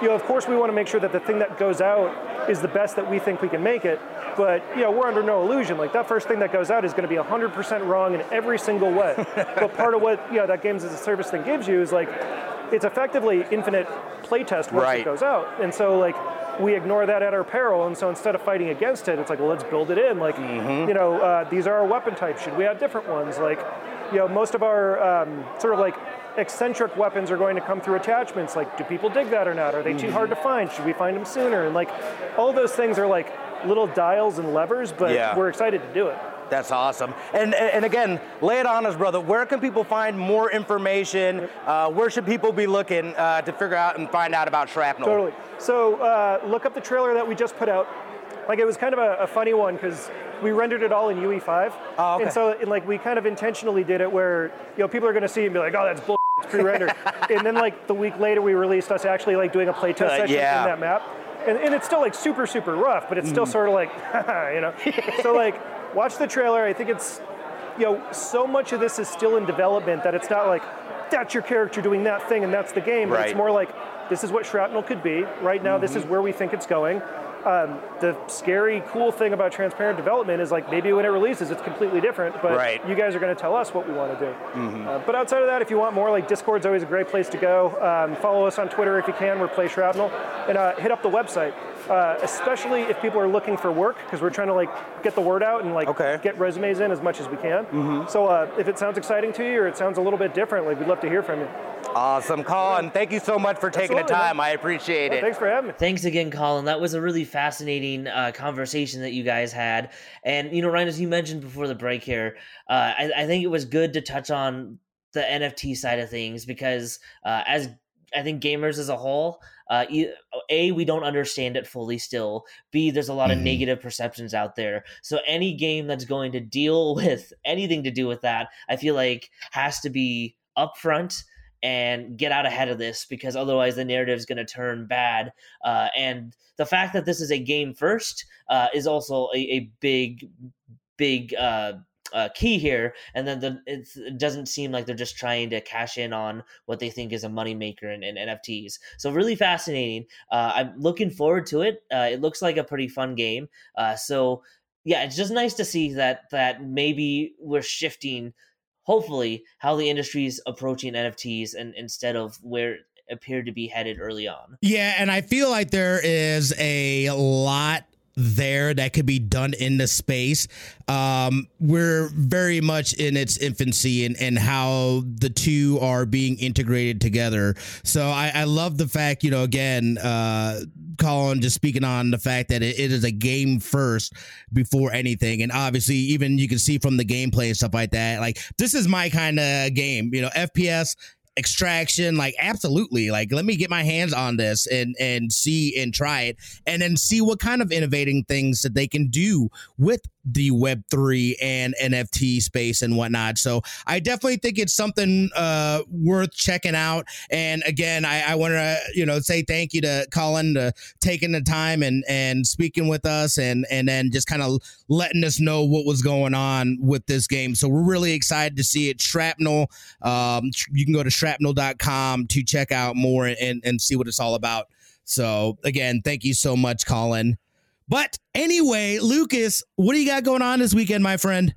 you know, of course, we want to make sure that the thing that goes out is the best that we think we can make it. But you know, we're under no illusion. Like that first thing that goes out is going to be 100% wrong in every single way. but part of what you know that games as a service thing gives you is like it's effectively infinite playtest once right. it goes out. And so like we ignore that at our peril, and so instead of fighting against it, it's like, well, let's build it in. Like, mm-hmm. you know, uh, these are our weapon types. Should we have different ones? Like, you know, most of our um, sort of like eccentric weapons are going to come through attachments. Like, do people dig that or not? Are they mm-hmm. too hard to find? Should we find them sooner? And like, all those things are like little dials and levers, but yeah. we're excited to do it. That's awesome. And, and again, lay it on us, brother. Where can people find more information? Uh, where should people be looking uh, to figure out and find out about Shrapnel? Totally. So uh, look up the trailer that we just put out. Like it was kind of a, a funny one because we rendered it all in UE5. Oh, okay. And so and like we kind of intentionally did it where you know people are going to see and be like, oh, that's bull. It's pre-rendered. and then like the week later, we released us actually like doing a playtest uh, session yeah. in that map. And, and, it's still like super super rough, but it's still mm. sort of like, you know. so like watch the trailer. I think it's, you know, so much of this is still in development that it's not like that's your character doing that thing and that's the game. But it's more like this is what shrapnel could be. Right now, mm-hmm. this is mm-hmm. where we think it's going. Um, the scary, cool thing about transparent development is like maybe when it releases, it's completely different. But right. you guys are going to tell us what we want to do. Mm-hmm. Uh, but outside of that, if you want more, like Discord's always a great place to go. Um, follow us on Twitter if you can. We're Play Shrapnel, and uh, hit up the website uh, especially if people are looking for work because we're trying to like get the word out and like okay. get resumes in as much as we can. Mm-hmm. So uh, if it sounds exciting to you or it sounds a little bit different, like we'd love to hear from you. Awesome, Colin. Yeah. Thank you so much for taking Absolutely, the time. Man. I appreciate yeah, it. Thanks for having me. Thanks again, Colin. That was a really fascinating uh, conversation that you guys had. And you know, Ryan, as you mentioned before the break here, uh, I, I think it was good to touch on the NFT side of things because uh, as I think gamers as a whole, uh, a we don't understand it fully still. B there's a lot of mm-hmm. negative perceptions out there. So any game that's going to deal with anything to do with that, I feel like has to be upfront and get out ahead of this because otherwise the narrative is going to turn bad. Uh, and the fact that this is a game first uh, is also a, a big, big uh, uh, key here, and then the, it doesn't seem like they're just trying to cash in on what they think is a moneymaker in, in NFTs. So really fascinating. Uh, I'm looking forward to it. Uh, it looks like a pretty fun game. Uh, so yeah, it's just nice to see that that maybe we're shifting, hopefully, how the industry is approaching NFTs, and instead of where appeared to be headed early on. Yeah, and I feel like there is a lot there that could be done in the space. Um, we're very much in its infancy and, and how the two are being integrated together. So I, I love the fact, you know, again, uh, Colin just speaking on the fact that it, it is a game first before anything. And obviously, even you can see from the gameplay and stuff like that, like this is my kind of game, you know, FPS extraction like absolutely like let me get my hands on this and and see and try it and then see what kind of innovating things that they can do with the web3 and nft space and whatnot. So i definitely think it's something uh worth checking out. And again i i want to you know say thank you to colin to taking the time and and speaking with us and and then just kind of letting us know what was going on with this game. So we're really excited to see it. Shrapnel um you can go to shrapnel.com to check out more and and see what it's all about. So again thank you so much colin but anyway, Lucas, what do you got going on this weekend, my friend?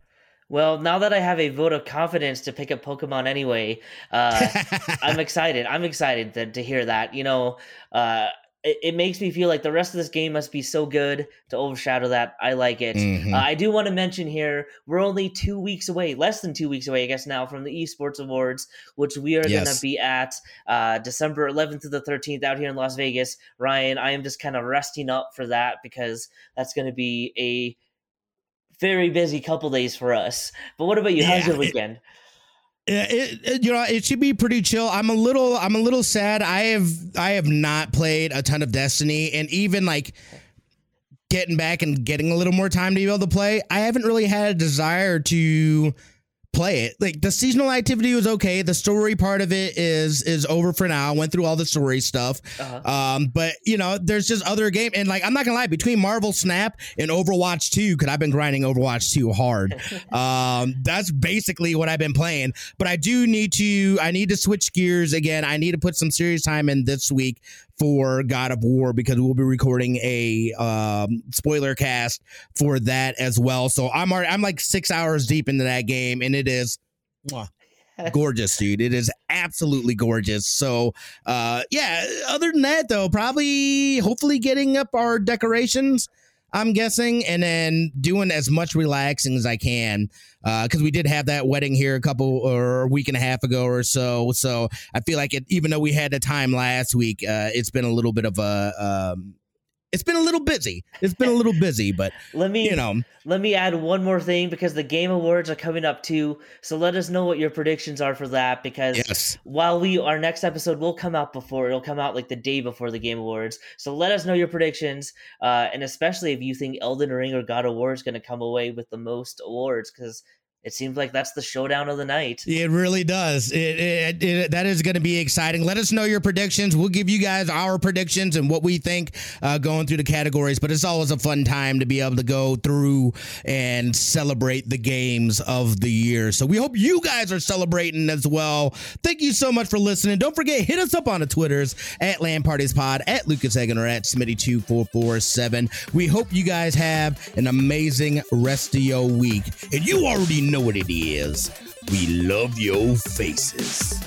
Well, now that I have a vote of confidence to pick up Pokemon anyway, uh, I'm excited. I'm excited to, to hear that. You know, uh, it, it, makes me feel like the rest of this game must be so good to overshadow that. I like it. Mhm. Uh, I do want to mention here we're only two weeks away, less than two weeks away, I guess now, from the Esports Awards, which we are going to be at uh, December 11th to the 13th out here in Las Vegas. Ryan, I am just kind of resting up for that because that's going to be a very busy couple days for us. But what about you? How's your it- weekend? Yeah, it, it- you know, it should be pretty chill. I'm a little, I'm a little sad. I have, I have not played a ton of Destiny, and even like getting back and getting a little more time to be able to play, I haven't really had a desire to play it. Like the seasonal activity was okay. The story part of it is is over for now. I went through all the story stuff. Uh-huh. Um, but you know, there's just other game and like I'm not gonna lie, between Marvel Snap and Overwatch 2, because I've been grinding Overwatch 2 hard. um, that's basically what I've been playing. But I do need to I need to switch gears again. I need to put some serious time in this week for God of War because we'll be recording a um, spoiler cast for that as well. So I'm already I'm like six hours deep into that game, and it is mwah, gorgeous, dude. It is absolutely gorgeous. So uh, yeah. Other than that, though, probably hopefully getting up our decorations. I'm guessing, and then doing as much relaxing as I can because we did have that wedding here a couple or a week and a half ago or so. So I feel like it, even though we had the time last week, uh, it's been a little bit of a, um, it's been a little busy. It's been a little busy, but Let me you know, Let me add one more thing because the Game Awards are coming up too. So let us know what your predictions are for that because yes, while we our next episode will come out before it'll come out like the day before the Game Awards. So let us know your predictions, uh, and especially if you think Elden Ring or God of War is going to come away with the most awards because it seems like that's the showdown of the night. it really does. It, it, it that is going to be exciting. Let us know your predictions. We'll give you guys our predictions and what we think uh, going through the categories. But it's always a fun time to be able to go through and celebrate the games of the year. So we hope you guys are celebrating as well. Thank you so much for listening. Don't forget, hit us up on the Twitters at LAN Parties Pod, at Lucas Egan, or at Smitty2447. We hope you guys have an amazing rest of your week. And you already know what it is. We love your faces.